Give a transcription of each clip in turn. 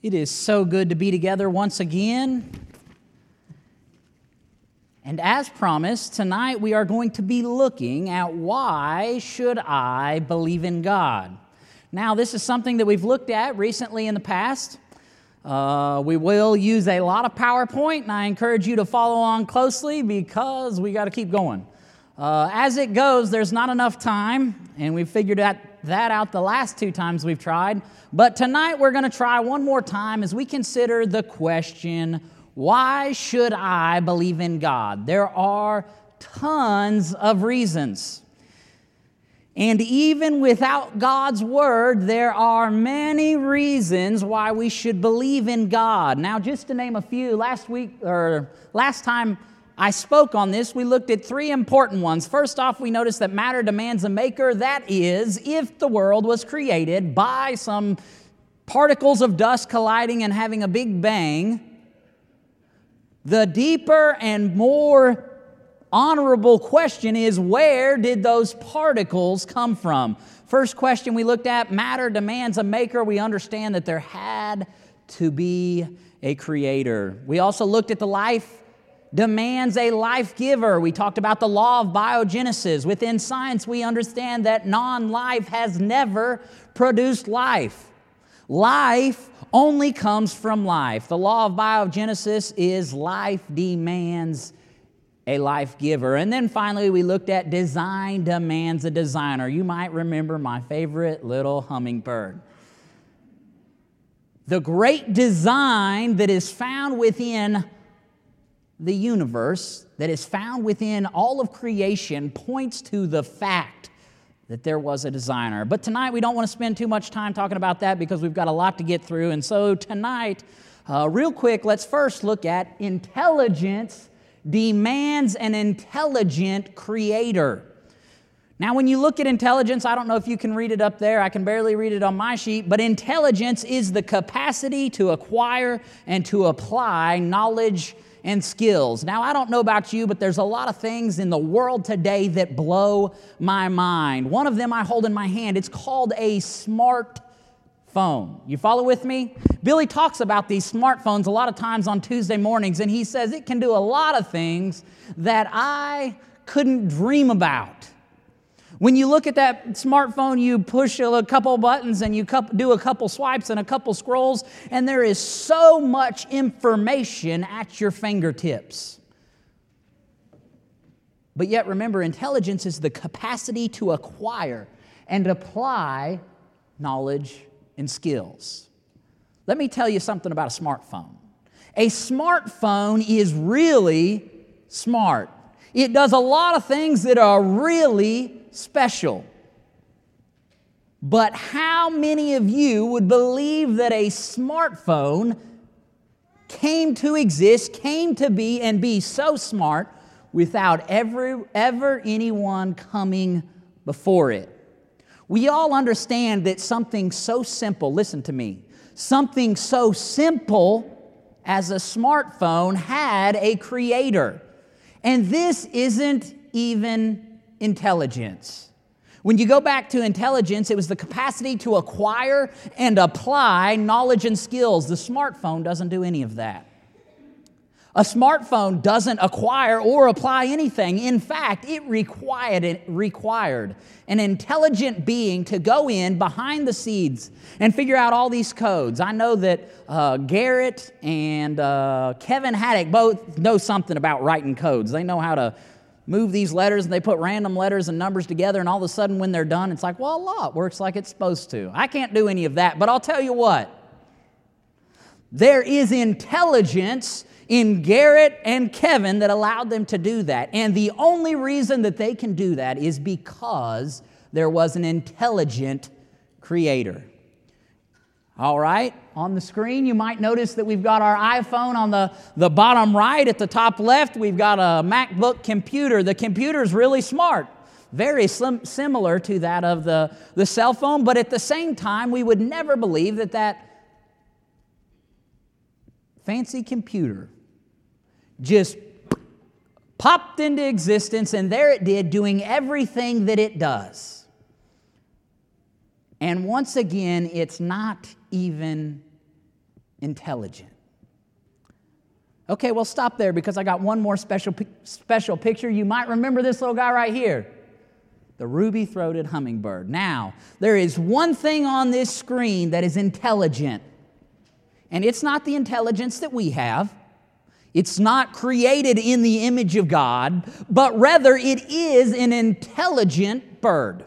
It is so good to be together once again. And as promised, tonight we are going to be looking at why should I believe in God? Now, this is something that we've looked at recently in the past. Uh, we will use a lot of PowerPoint, and I encourage you to follow on closely because we got to keep going. Uh, as it goes, there's not enough time, and we figured that, that out the last two times we've tried. But tonight we're going to try one more time as we consider the question why should I believe in God? There are tons of reasons. And even without God's word, there are many reasons why we should believe in God. Now, just to name a few, last week or last time I spoke on this, we looked at three important ones. First off, we noticed that matter demands a maker. That is, if the world was created by some particles of dust colliding and having a big bang, the deeper and more honorable question is where did those particles come from? First question we looked at matter demands a maker. We understand that there had to be a creator. We also looked at the life demands a life giver. We talked about the law of biogenesis. Within science, we understand that non life has never produced life. Life only comes from life. The law of biogenesis is life demands a life giver. And then finally, we looked at design demands a designer. You might remember my favorite little hummingbird. The great design that is found within the universe that is found within all of creation points to the fact that there was a designer. But tonight we don't want to spend too much time talking about that because we've got a lot to get through. And so tonight, uh, real quick, let's first look at intelligence demands an intelligent creator. Now, when you look at intelligence, I don't know if you can read it up there. I can barely read it on my sheet, but intelligence is the capacity to acquire and to apply knowledge and skills. Now, I don't know about you, but there's a lot of things in the world today that blow my mind. One of them I hold in my hand, it's called a smart phone. You follow with me? Billy talks about these smartphones a lot of times on Tuesday mornings, and he says it can do a lot of things that I couldn't dream about. When you look at that smartphone, you push a couple buttons and you do a couple swipes and a couple scrolls, and there is so much information at your fingertips. But yet, remember, intelligence is the capacity to acquire and apply knowledge and skills. Let me tell you something about a smartphone. A smartphone is really smart. It does a lot of things that are really special. But how many of you would believe that a smartphone came to exist, came to be, and be so smart without ever, ever anyone coming before it? We all understand that something so simple, listen to me, something so simple as a smartphone had a creator. And this isn't even intelligence. When you go back to intelligence, it was the capacity to acquire and apply knowledge and skills. The smartphone doesn't do any of that. A smartphone doesn't acquire or apply anything. In fact, it required, it required an intelligent being to go in behind the scenes and figure out all these codes. I know that uh, Garrett and uh, Kevin Haddock both know something about writing codes. They know how to move these letters and they put random letters and numbers together, and all of a sudden, when they're done, it's like, well, a lot works like it's supposed to. I can't do any of that, but I'll tell you what there is intelligence in Garrett and Kevin that allowed them to do that. And the only reason that they can do that is because there was an intelligent creator. All right, on the screen, you might notice that we've got our iPhone on the, the bottom right. At the top left, we've got a MacBook computer. The computer is really smart, very similar to that of the, the cell phone, but at the same time, we would never believe that that fancy computer just popped into existence, and there it did, doing everything that it does. And once again, it's not even intelligent. Okay, well, stop there because I got one more special, special picture. You might remember this little guy right here the ruby throated hummingbird. Now, there is one thing on this screen that is intelligent, and it's not the intelligence that we have. It's not created in the image of God, but rather it is an intelligent bird.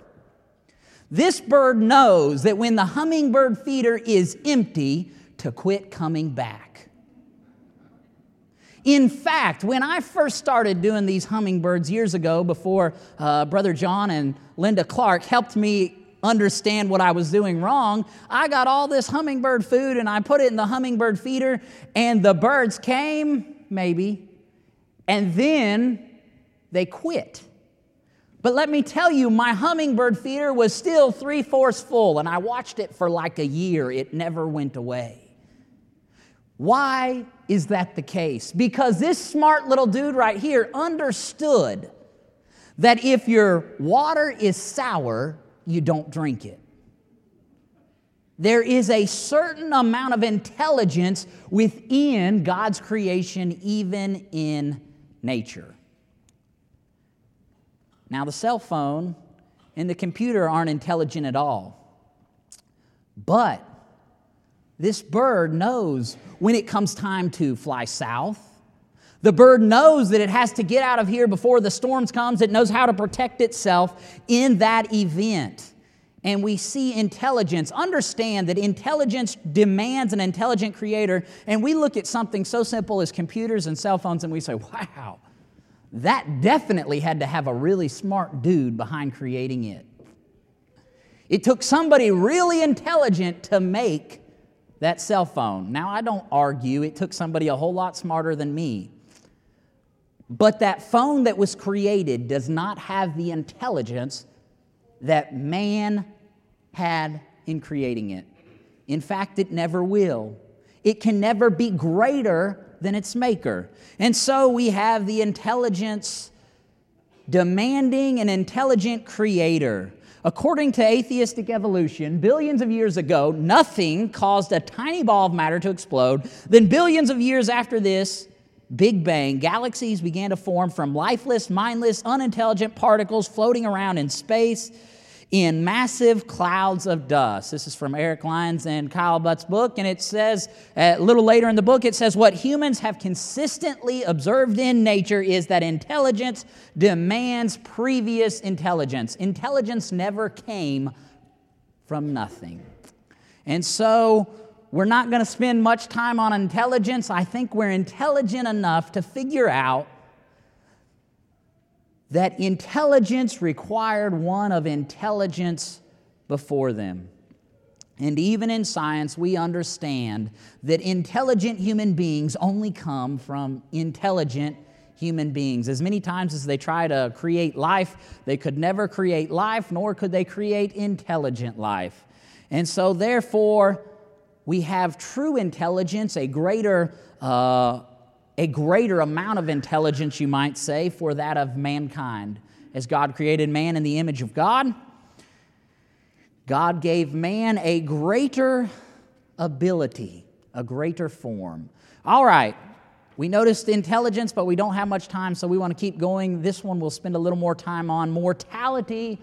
This bird knows that when the hummingbird feeder is empty, to quit coming back. In fact, when I first started doing these hummingbirds years ago, before uh, Brother John and Linda Clark helped me understand what I was doing wrong, I got all this hummingbird food and I put it in the hummingbird feeder, and the birds came, maybe, and then they quit. But let me tell you, my hummingbird feeder was still three fourths full, and I watched it for like a year. It never went away. Why is that the case? Because this smart little dude right here understood that if your water is sour, you don't drink it. There is a certain amount of intelligence within God's creation, even in nature. Now, the cell phone and the computer aren't intelligent at all. But this bird knows when it comes time to fly south. The bird knows that it has to get out of here before the storms comes. It knows how to protect itself in that event. And we see intelligence. Understand that intelligence demands an intelligent creator. And we look at something so simple as computers and cell phones and we say, wow, that definitely had to have a really smart dude behind creating it. It took somebody really intelligent to make that cell phone. Now, I don't argue, it took somebody a whole lot smarter than me. But that phone that was created does not have the intelligence that man had in creating it. In fact, it never will. It can never be greater than its maker. And so we have the intelligence demanding an intelligent creator. According to atheistic evolution, billions of years ago, nothing caused a tiny ball of matter to explode. Then, billions of years after this, Big Bang, galaxies began to form from lifeless, mindless, unintelligent particles floating around in space in massive clouds of dust. This is from Eric Lyons and Kyle Butt's book, and it says, a little later in the book, it says, What humans have consistently observed in nature is that intelligence demands previous intelligence. Intelligence never came from nothing. And so, we're not going to spend much time on intelligence. I think we're intelligent enough to figure out that intelligence required one of intelligence before them. And even in science, we understand that intelligent human beings only come from intelligent human beings. As many times as they try to create life, they could never create life, nor could they create intelligent life. And so, therefore, we have true intelligence, a greater uh, a greater amount of intelligence, you might say, for that of mankind. As God created man in the image of God, God gave man a greater ability, a greater form. All right, we noticed intelligence, but we don't have much time, so we want to keep going. This one we'll spend a little more time on mortality,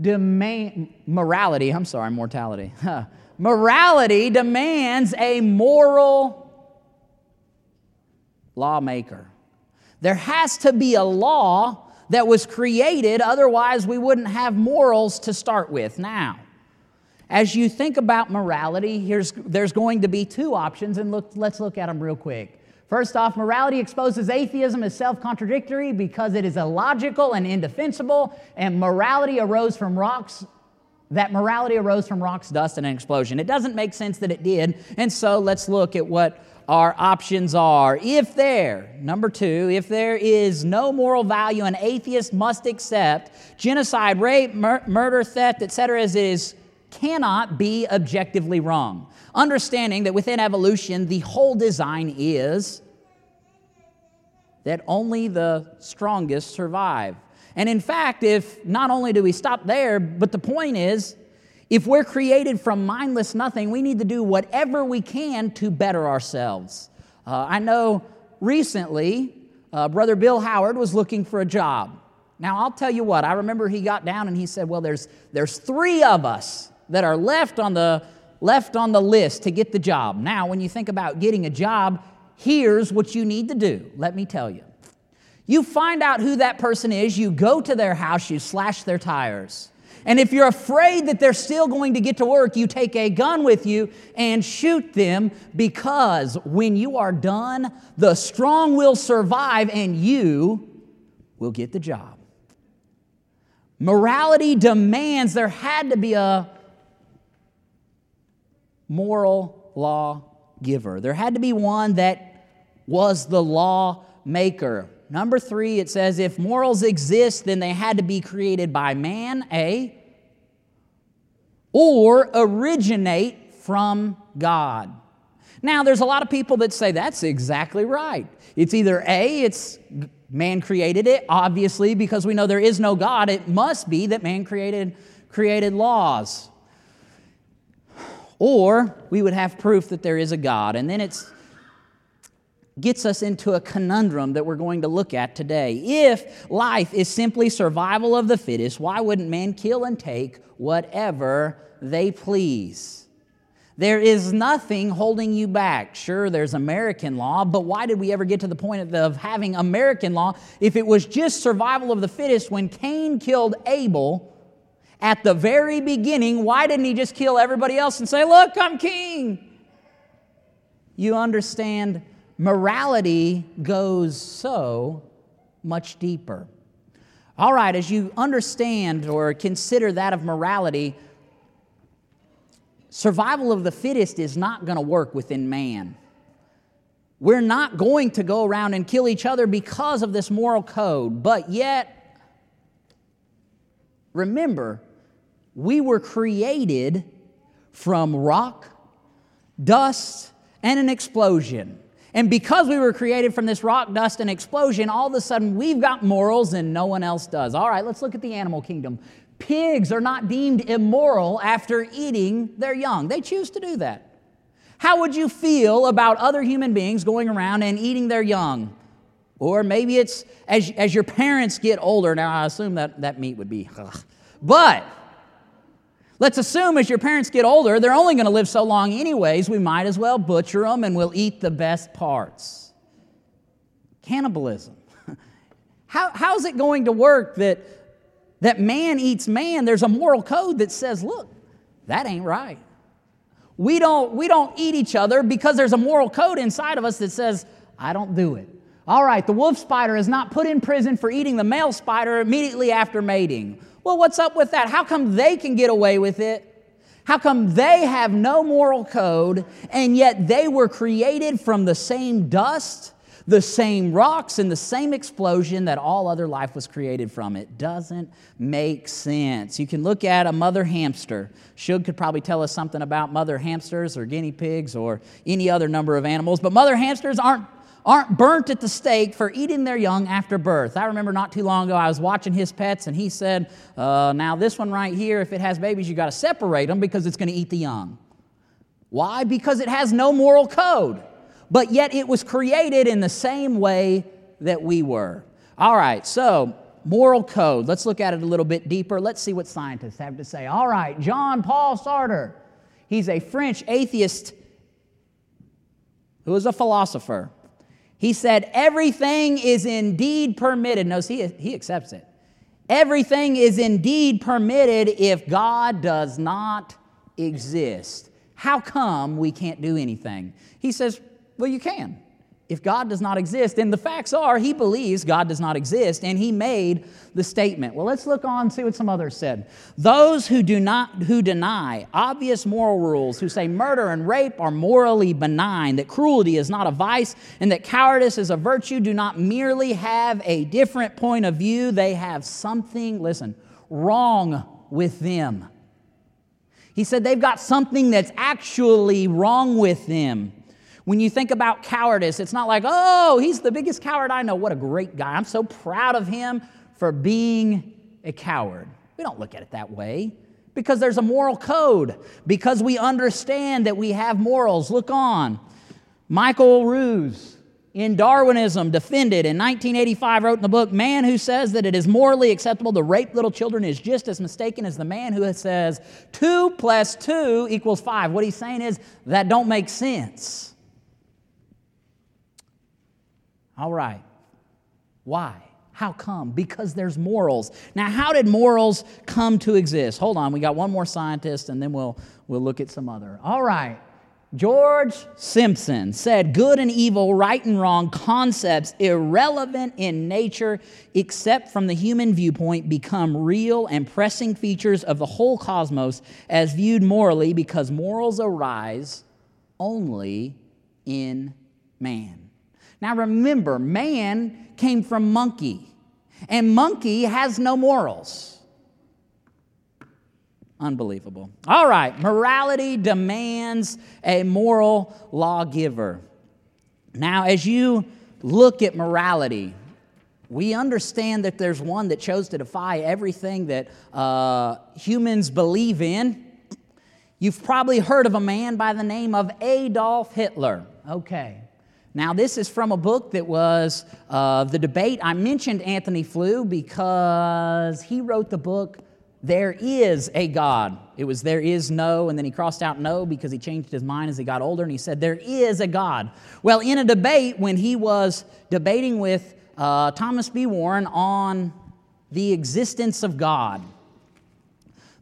demand, morality. I'm sorry, mortality. morality demands a moral lawmaker. There has to be a law that was created, otherwise, we wouldn't have morals to start with. Now, as you think about morality, here's, there's going to be two options, and look, let's look at them real quick. First off, morality exposes atheism as self contradictory because it is illogical and indefensible, and morality arose from rocks. That morality arose from rocks, dust, and an explosion. It doesn't make sense that it did, and so let's look at what our options are. If there, number two, if there is no moral value, an atheist must accept genocide, rape, mur- murder, theft, etc., as it is cannot be objectively wrong. Understanding that within evolution, the whole design is that only the strongest survive. And in fact, if not only do we stop there, but the point is, If we're created from mindless nothing, we need to do whatever we can to better ourselves. Uh, I know recently, uh, Brother Bill Howard was looking for a job. Now, I'll tell you what, I remember he got down and he said, Well, there's, there's three of us that are left on, the, left on the list to get the job. Now, when you think about getting a job, here's what you need to do. Let me tell you. You find out who that person is, you go to their house, you slash their tires. And if you're afraid that they're still going to get to work, you take a gun with you and shoot them because when you are done, the strong will survive and you will get the job. Morality demands there had to be a moral law giver. There had to be one that was the law maker. Number three, it says if morals exist, then they had to be created by man, A, or originate from God. Now, there's a lot of people that say that's exactly right. It's either A, it's man created it, obviously, because we know there is no God. It must be that man created, created laws. Or we would have proof that there is a God. And then it gets us into a conundrum that we're going to look at today. If life is simply survival of the fittest, why wouldn't man kill and take whatever they please? There is nothing holding you back. Sure, there's American law, but why did we ever get to the point of having American law if it was just survival of the fittest when Cain killed Abel at the very beginning? Why didn't he just kill everybody else and say, Look, I'm king? You understand, morality goes so much deeper. All right, as you understand or consider that of morality, survival of the fittest is not going to work within man. We're not going to go around and kill each other because of this moral code, but yet, remember, we were created from rock, dust, and an explosion. And because we were created from this rock, dust, and explosion, all of a sudden we've got morals and no one else does. All right, let's look at the animal kingdom. Pigs are not deemed immoral after eating their young. They choose to do that. How would you feel about other human beings going around and eating their young? Or maybe it's as, as your parents get older. Now, I assume that that meat would be, ugh. but let's assume as your parents get older, they're only going to live so long, anyways. We might as well butcher them and we'll eat the best parts. Cannibalism. How, how's it going to work that that man eats man, there's a moral code that says, look, that ain't right. We don't, we don't eat each other because there's a moral code inside of us that says, I don't do it. All right, the wolf spider is not put in prison for eating the male spider immediately after mating. Well, what's up with that? How come they can get away with it? How come they have no moral code and yet they were created from the same dust the same rocks and the same explosion that all other life was created from. It doesn't make sense. You can look at a mother hamster. Shug could probably tell us something about mother hamsters or guinea pigs or any other number of animals, but mother hamsters aren't aren't burnt at the stake for eating their young after birth. I remember not too long ago, I was watching his pets, and he said, uh, Now, this one right here, if it has babies, you got to separate them because it's going to eat the young. Why? Because it has no moral code but yet it was created in the same way that we were. All right, so moral code. Let's look at it a little bit deeper. Let's see what scientists have to say. All right, John Paul Sartre. He's a French atheist who is a philosopher. He said, Everything is indeed permitted. No, he, he accepts it. Everything is indeed permitted if God does not exist. How come we can't do anything? He says, well, you can. If God does not exist, and the facts are he believes God does not exist, and he made the statement. Well, let's look on see what some others said. Those who do not who deny obvious moral rules, who say murder and rape are morally benign, that cruelty is not a vice, and that cowardice is a virtue, do not merely have a different point of view, they have something, listen, wrong with them. He said they've got something that's actually wrong with them. When you think about cowardice, it's not like, oh, he's the biggest coward I know. What a great guy. I'm so proud of him for being a coward. We don't look at it that way. Because there's a moral code, because we understand that we have morals. Look on. Michael Ruse in Darwinism defended in 1985 wrote in the book Man who says that it is morally acceptable to rape little children is just as mistaken as the man who says 2 plus 2 equals 5. What he's saying is that don't make sense. All right. Why? How come? Because there's morals. Now, how did morals come to exist? Hold on, we got one more scientist and then we'll, we'll look at some other. All right. George Simpson said good and evil, right and wrong concepts irrelevant in nature except from the human viewpoint become real and pressing features of the whole cosmos as viewed morally because morals arise only in man. Now remember, man came from monkey, and monkey has no morals. Unbelievable. All right, morality demands a moral lawgiver. Now, as you look at morality, we understand that there's one that chose to defy everything that uh, humans believe in. You've probably heard of a man by the name of Adolf Hitler. Okay. Now, this is from a book that was uh, the debate. I mentioned Antony Flew because he wrote the book there is a God. It was there is no, and then he crossed out no because he changed his mind as he got older, and he said, There is a God. Well, in a debate, when he was debating with uh, Thomas B. Warren on the existence of God,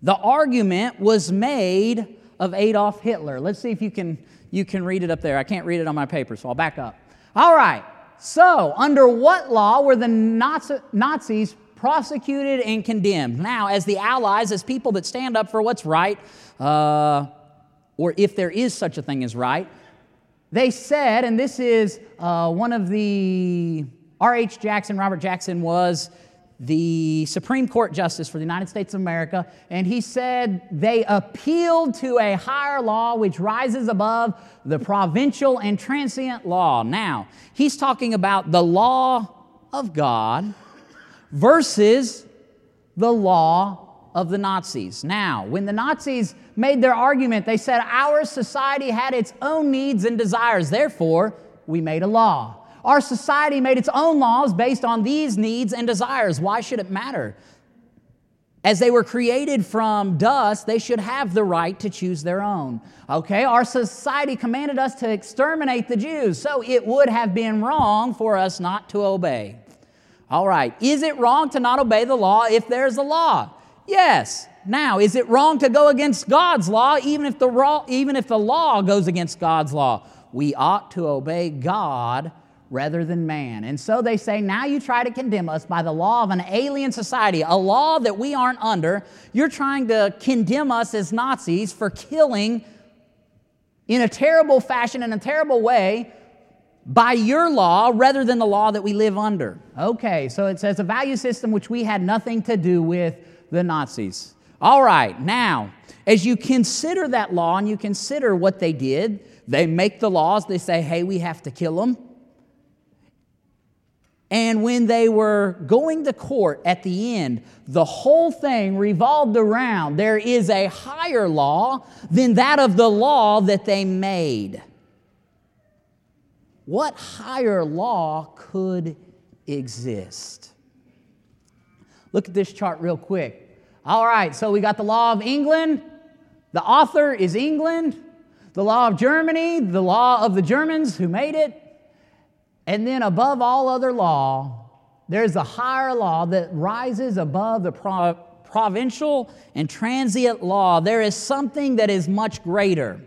the argument was made of Adolf Hitler. Let's see if you can, you can read it up there. I can't read it on my paper, so I'll back up. All right. So, under what law were the Nazis prosecuted and condemned. Now, as the allies, as people that stand up for what's right, uh, or if there is such a thing as right, they said, and this is uh, one of the R.H. Jackson, Robert Jackson was the Supreme Court Justice for the United States of America, and he said they appealed to a higher law which rises above the provincial and transient law. Now, he's talking about the law of God versus the law of the Nazis. Now, when the Nazis made their argument, they said our society had its own needs and desires, therefore, we made a law. Our society made its own laws based on these needs and desires. Why should it matter? As they were created from dust, they should have the right to choose their own. Okay, our society commanded us to exterminate the Jews, so it would have been wrong for us not to obey. All right. Is it wrong to not obey the law if there's a law? Yes. Now, is it wrong to go against God's law even if the law, even if the law goes against God's law? We ought to obey God rather than man. And so they say, now you try to condemn us by the law of an alien society, a law that we aren't under. You're trying to condemn us as Nazis for killing in a terrible fashion, in a terrible way, by your law rather than the law that we live under. Okay, so it says a value system which we had nothing to do with the Nazis. All right, now, as you consider that law and you consider what they did, they make the laws, they say, hey, we have to kill them. And when they were going to court at the end, the whole thing revolved around there is a higher law than that of the law that they made what higher law could exist? Look at this chart real quick. All right, so we got the law of England. The author is England. The law of Germany, the law of the Germans who made it. And then above all other law, there's a higher law that rises above the pro- provincial and transient law. There is something that is much greater.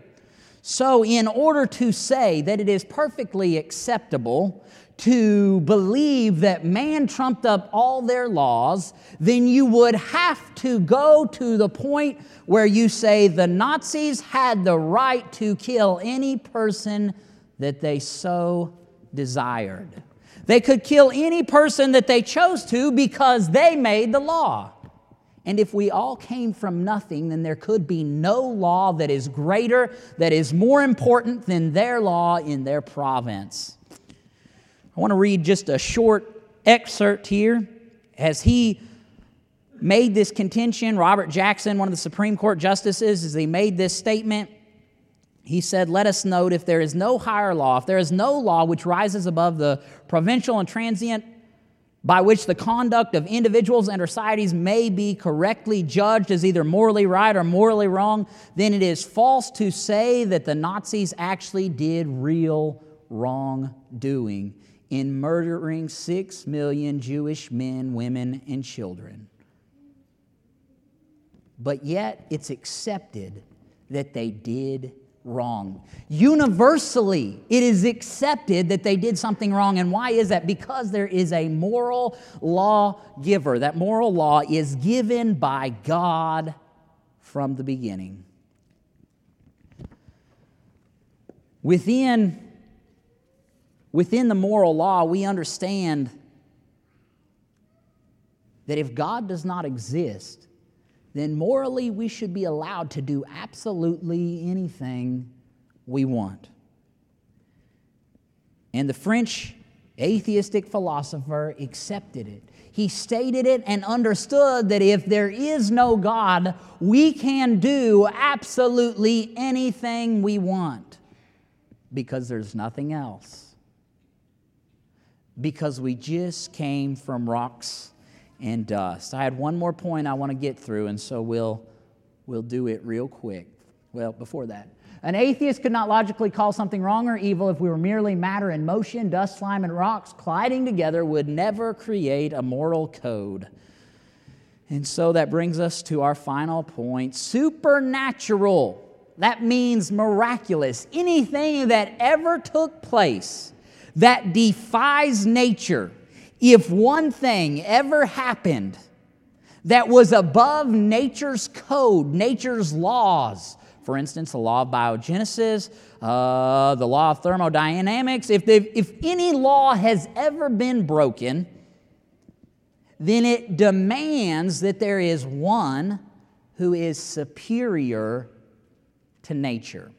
So, in order to say that it is perfectly acceptable to believe that man trumped up all their laws, then you would have to go to the point where you say the Nazis had the right to kill any person that they so desired. They could kill any person that they chose to because they made the law. And if we all came from nothing, then there could be no law that is greater, that is more important than their law in their province. I want to read just a short excerpt here as he made this contention, Robert Jackson, one of the Supreme Court justices, as he made this statement, he said, Let us note if there is no higher law, if there is no law which rises above the provincial and transient by which the conduct of individuals and societies may be correctly judged as either morally right or morally wrong, then it is false to say that the Nazis actually did real wrongdoing in murdering six million Jewish men, women, and children. But yet it's accepted that they did wrong. Universally, it is accepted that they did something wrong. And why is that? Because there is a moral law giver. That moral law is given by God from the beginning. Within, within the moral law, we understand that if God does not exist, then morally we should be allowed to do absolutely anything we want. And the French atheistic philosopher accepted it. He stated it and understood that if there is no God, we can do absolutely anything we want because there's nothing else. Because we just came from rocks and dust. I had one more point I want to get through, and so we'll, we'll do it real quick. Well, before that. An atheist could not logically call something wrong or evil if we were merely matter in motion. Dust, slime, and rocks colliding together would never create a moral code. And so that brings us to our final point supernatural. That means miraculous. Anything that ever took place that defies nature if one thing ever happened that was above nature's code, nature's laws, for instance, the law of biogenesis, uh, the law of thermodynamics, if, if any law has ever been broken, then it demands that there is one who is superior to nature.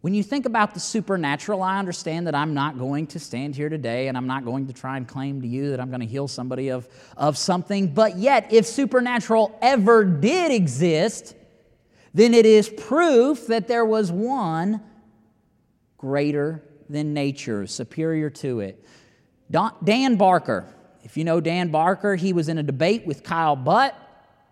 When you think about the supernatural, I understand that I'm not going to stand here today and I'm not going to try and claim to you that I'm going to heal somebody of, of something. But yet, if supernatural ever did exist, then it is proof that there was one greater than nature, superior to it. Dan Barker, if you know Dan Barker, he was in a debate with Kyle Butt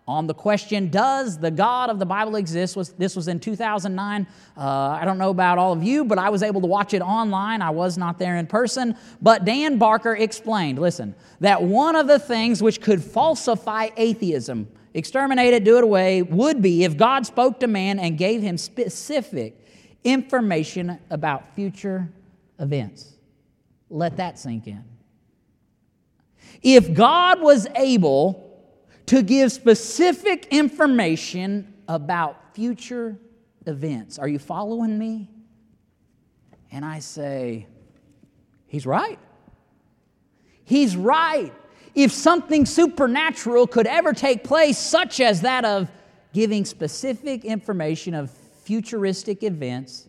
on the question, Does the God of the Bible exist? Was, this was in 2009. Uh, I don't know about all of you, but I was able to watch it online. I was not there in person. But Dan Barker explained listen, that one of the things which could falsify atheism, exterminate it, do it away, would be if God spoke to man and gave him specific information about future events. Let that sink in. If God was able to give specific information about future events. Are you following me? And I say, He's right. He's right. If something supernatural could ever take place, such as that of giving specific information of futuristic events,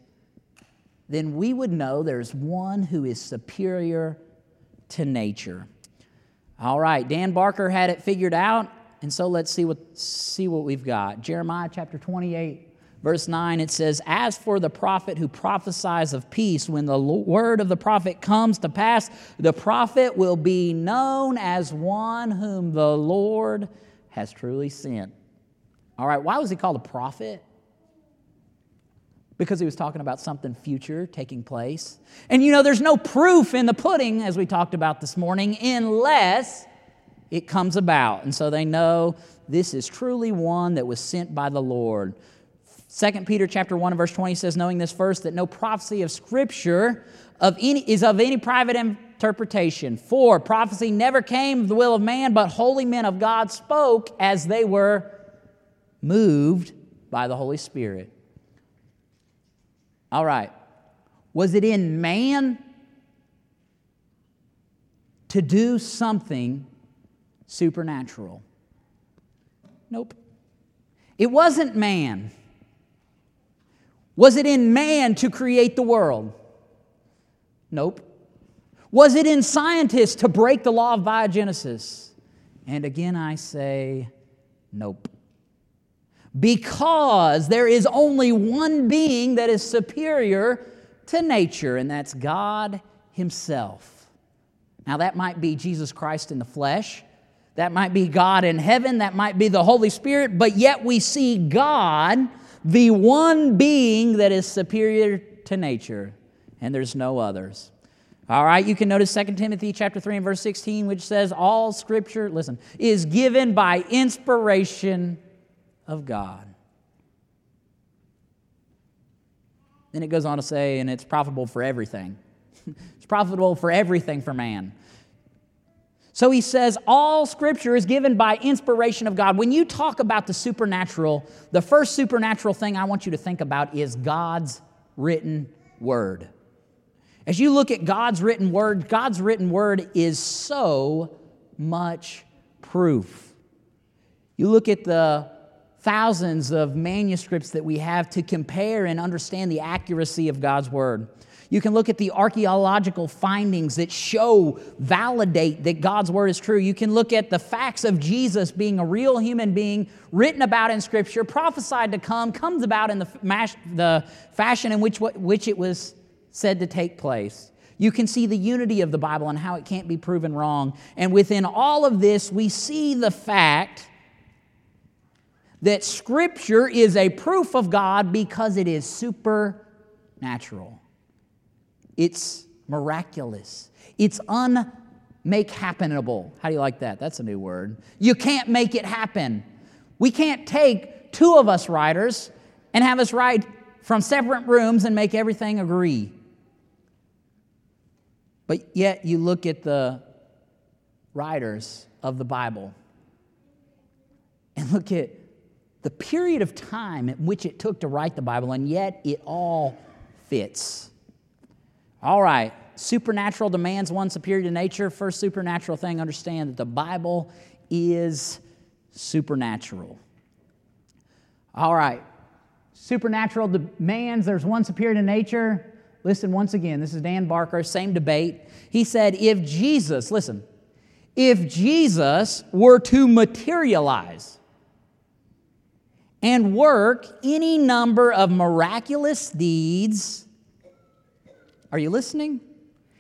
then we would know there's one who is superior to nature. All right, Dan Barker had it figured out. And so let's see what, see what we've got. Jeremiah chapter 28, verse 9, it says, As for the prophet who prophesies of peace, when the word of the prophet comes to pass, the prophet will be known as one whom the Lord has truly sent. All right, why was he called a prophet? Because he was talking about something future taking place. And you know, there's no proof in the pudding, as we talked about this morning, unless it comes about. And so they know this is truly one that was sent by the Lord. 2 Peter chapter 1 verse 20 says, knowing this first, that no prophecy of Scripture of any, is of any private interpretation. For prophecy never came of the will of man, but holy men of God spoke as they were moved by the Holy Spirit. All right. Was it in man to do something supernatural. Nope. It wasn't man. Was it in man to create the world? Nope. Was it in scientists to break the law of biogenesis? And again, I say, nope. Because there is only one being that is superior to nature, and that's God Himself. Now, that might be Jesus Christ in the flesh. That might be God in heaven. That might be the Holy Spirit. But yet we see God, the one being that is superior to nature, and there's no others. All right, you can notice 2 Timothy chapter 3 and verse 16, which says, All scripture, listen, is given by inspiration of God. Then it goes on to say, and it's profitable for everything. it's profitable for everything for man. So he says, all scripture is given by inspiration of God. When you talk about the supernatural, the first supernatural thing I want you to think about is God's written word. As you look at God's written word, God's written word is so much proof. You look at the thousands of manuscripts that we have to compare and understand the accuracy of God's word. You can look at the archaeological findings that show, validate that God's word is true. You can look at the facts of Jesus being a real human being, written about in Scripture, prophesied to come, comes about in the, the fashion in which, which it was said to take place. You can see the unity of the Bible and how it can't be proven wrong. And within all of this, we see the fact that Scripture is a proof of God because it is supernatural. It's miraculous. It's unmake happenable. How do you like that? That's a new word. You can't make it happen. We can't take two of us writers and have us write from separate rooms and make everything agree. But yet, you look at the writers of the Bible and look at the period of time in which it took to write the Bible, and yet it all fits. All right, supernatural demands one superior to nature. First supernatural thing, understand that the Bible is supernatural. All right, supernatural demands, there's one superior to nature. Listen once again, this is Dan Barker, same debate. He said, if Jesus, listen, if Jesus were to materialize and work any number of miraculous deeds, are you listening?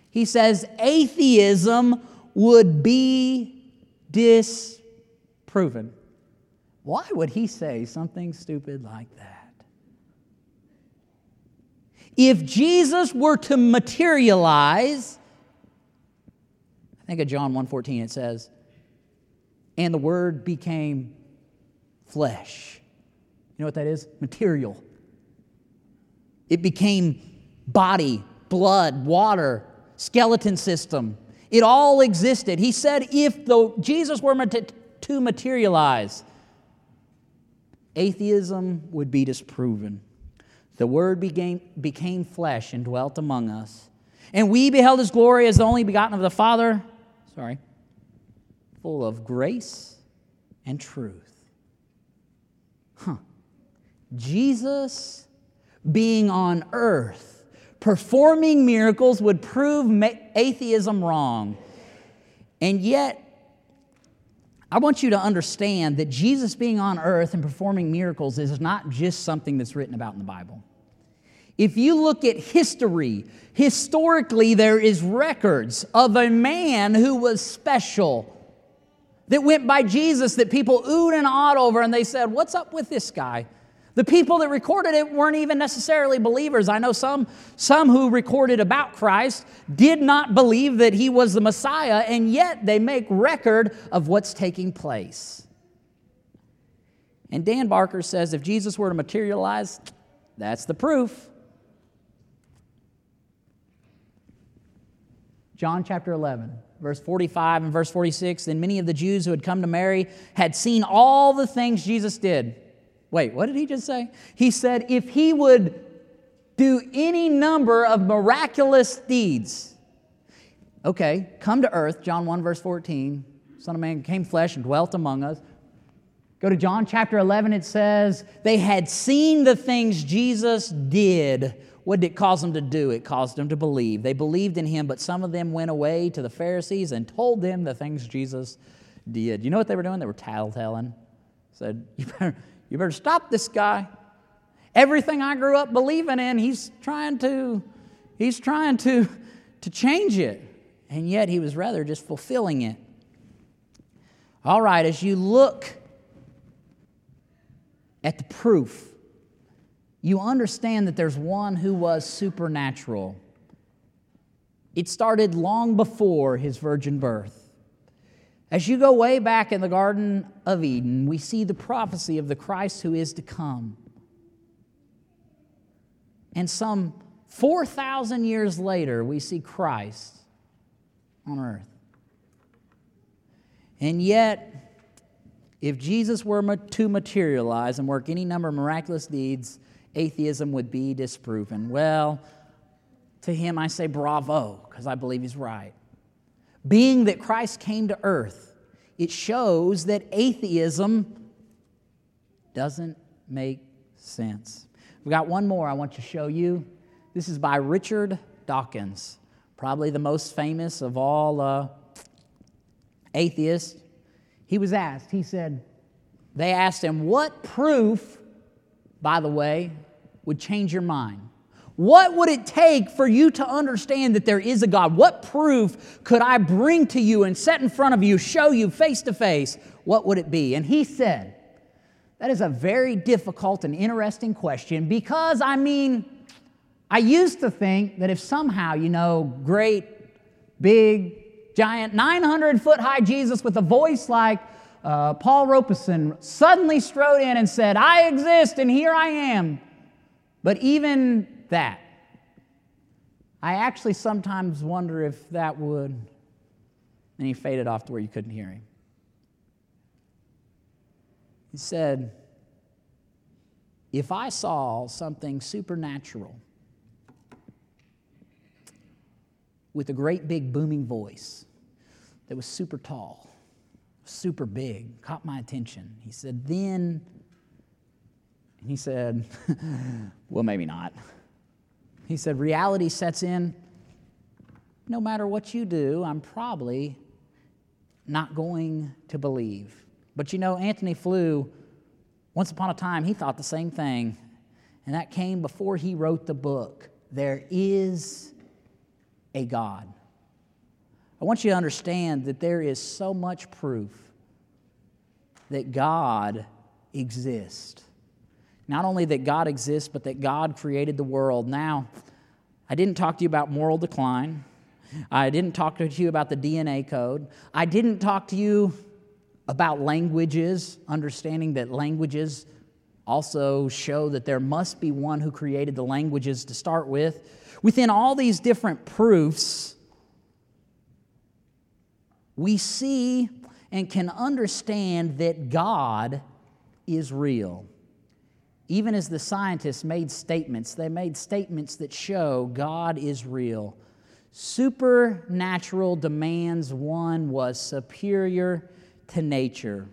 He says atheism would be disproven. Why would he say something stupid like that? If Jesus were to materialize, I think of John 1:14 it says, and the word became flesh. You know what that is? Material. It became body, blood, water, skeleton system. It all existed. He said if the, Jesus were to materialize, atheism would be disproven. The Word became, became flesh and dwelt among us. And we beheld his glory as the only begotten of the Father, sorry, full of grace and truth. Huh. Jesus being on earth, performing miracles would prove atheism wrong. And yet, I want you to understand that Jesus being on earth and performing miracles is not just something that's written about in the Bible. If you look at history, historically there is records of a man who was special that went by Jesus that people oohed and awed over and they said, "What's up with this guy?" The people that recorded it weren't even necessarily believers. I know some, some who recorded about Christ did not believe that he was the Messiah, and yet they make record of what's taking place. And Dan Barker says if Jesus were to materialize, that's the proof. John chapter 11, verse 45 and verse 46. Then many of the Jews who had come to Mary had seen all the things Jesus did Wait, what did he just say? He said, if he would do any number of miraculous deeds. Okay, come to earth, John 1, verse 14. Son of Man came flesh and dwelt among us. Go to John chapter 11, it says, they had seen the things Jesus did. What did it cause them to do? It caused them to believe. They believed in him, but some of them went away to the Pharisees and told them the things Jesus did. You know what they were doing? They were tattletelling. Said, you better, you better stop this guy. Everything I grew up believing in, he's trying to, he's trying to, to change it. And yet he was rather just fulfilling it. All right, as you look at the proof, you understand that there's one who was supernatural. It started long before his virgin birth. As you go way back in the Garden of Eden, we see the prophecy of the Christ who is to come. And some 4,000 years later, we see Christ on earth. And yet, if Jesus were to materialize and work any number of miraculous deeds, atheism would be disproven. Well, to him I say bravo, because I believe he's right. Being that Christ came to earth, it shows that atheism doesn't make sense. We've got one more I want to show you. This is by Richard Dawkins, probably the most famous of all uh, atheists. He was asked, he said, they asked him, What proof, by the way, would change your mind? What would it take for you to understand that there is a God? What proof could I bring to you and set in front of you, show you face to face? What would it be? And he said, That is a very difficult and interesting question because, I mean, I used to think that if somehow, you know, great, big, giant, 900 foot high Jesus with a voice like uh, Paul Robeson suddenly strode in and said, I exist and here I am. But even that. I actually sometimes wonder if that would. And he faded off to where you couldn't hear him. He said, If I saw something supernatural with a great big booming voice that was super tall, super big, caught my attention, he said, then, and he said, well, maybe not. He said, Reality sets in. No matter what you do, I'm probably not going to believe. But you know, Antony Flew, once upon a time, he thought the same thing. And that came before he wrote the book. There is a God. I want you to understand that there is so much proof that God exists. Not only that God exists, but that God created the world. Now, I didn't talk to you about moral decline. I didn't talk to you about the DNA code. I didn't talk to you about languages, understanding that languages also show that there must be one who created the languages to start with. Within all these different proofs, we see and can understand that God is real. Even as the scientists made statements, they made statements that show God is real. Supernatural demands one was superior to nature.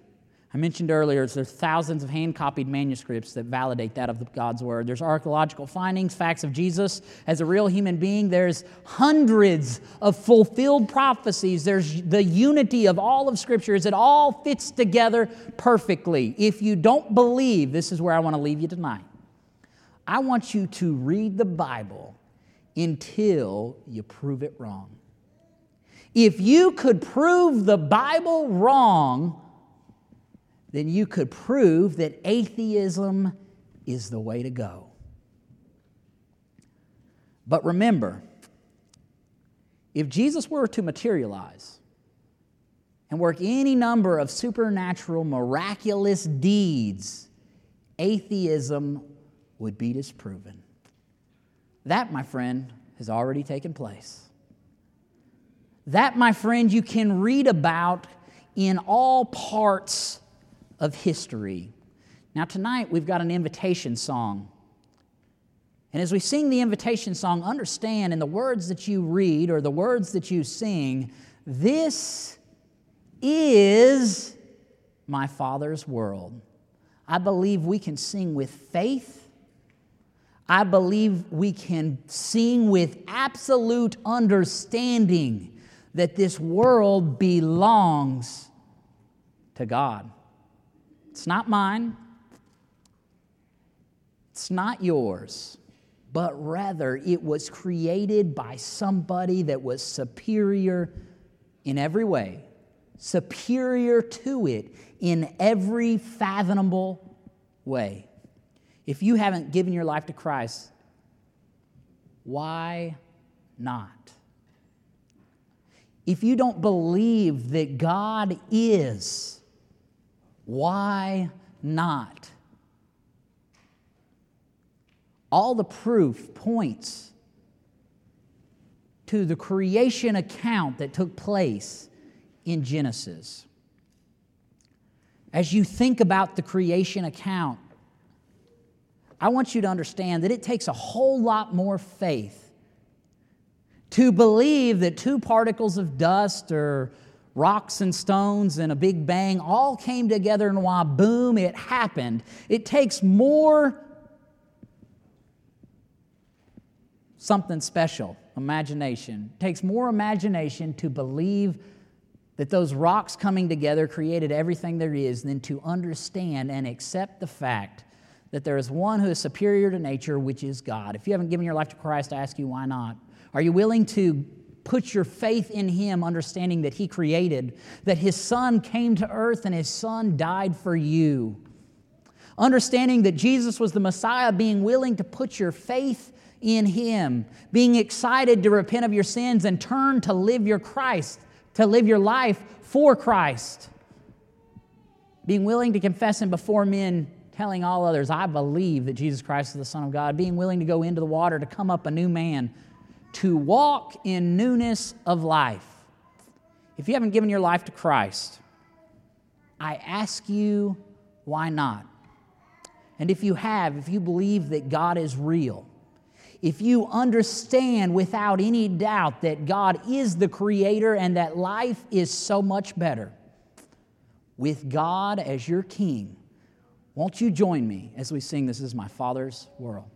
I mentioned earlier, there's thousands of hand copied manuscripts that validate that of God's Word. There's archaeological findings, facts of Jesus as a real human being. There's hundreds of fulfilled prophecies. There's the unity of all of Scriptures. It all fits together perfectly. If you don't believe, this is where I want to leave you tonight. I want you to read the Bible until you prove it wrong. If you could prove the Bible wrong, then you could prove that atheism is the way to go. But remember, if Jesus were to materialize and work any number of supernatural, miraculous deeds, atheism would be disproven. That, my friend, has already taken place. That, my friend, you can read about in all parts of history. Now, tonight we've got an invitation song. And as we sing the invitation song, understand in the words that you read or the words that you sing, this is my Father's world. I believe we can sing with faith. I believe we can sing with absolute understanding that this world belongs to God. It's not mine, it's not yours, but rather it was created by somebody that was superior in every way, superior to it in every fathomable way. If you haven't given your life to Christ, why not? If you don't believe that God is, why not? All the proof points to the creation account that took place in Genesis. As you think about the creation account, I want you to understand that it takes a whole lot more faith to believe that two particles of dust or rocks and stones and a big bang all came together and while boom, it happened. It takes more something special, imagination. It takes more imagination to believe that those rocks coming together created everything there is than to understand and accept the fact that there is one who is superior to nature, which is God. If you haven't given your life to Christ, I ask you why not? Are you willing to put your faith in Him, understanding that He created, that His Son came to earth and His Son died for you? Understanding that Jesus was the Messiah, being willing to put your faith in Him, being excited to repent of your sins and turn to live your Christ, to live your life for Christ. Being willing to confess Him before men telling all others, I believe that Jesus Christ is the Son of God, being willing to go into the water to come up a new man, to walk in newness of life. If you haven't given your life to Christ, I ask you, why not? And if you have, if you believe that God is real, if you understand without any doubt that God is the creator and that life is so much better, with God as your king, won't you join me as we sing This Is My Father's World?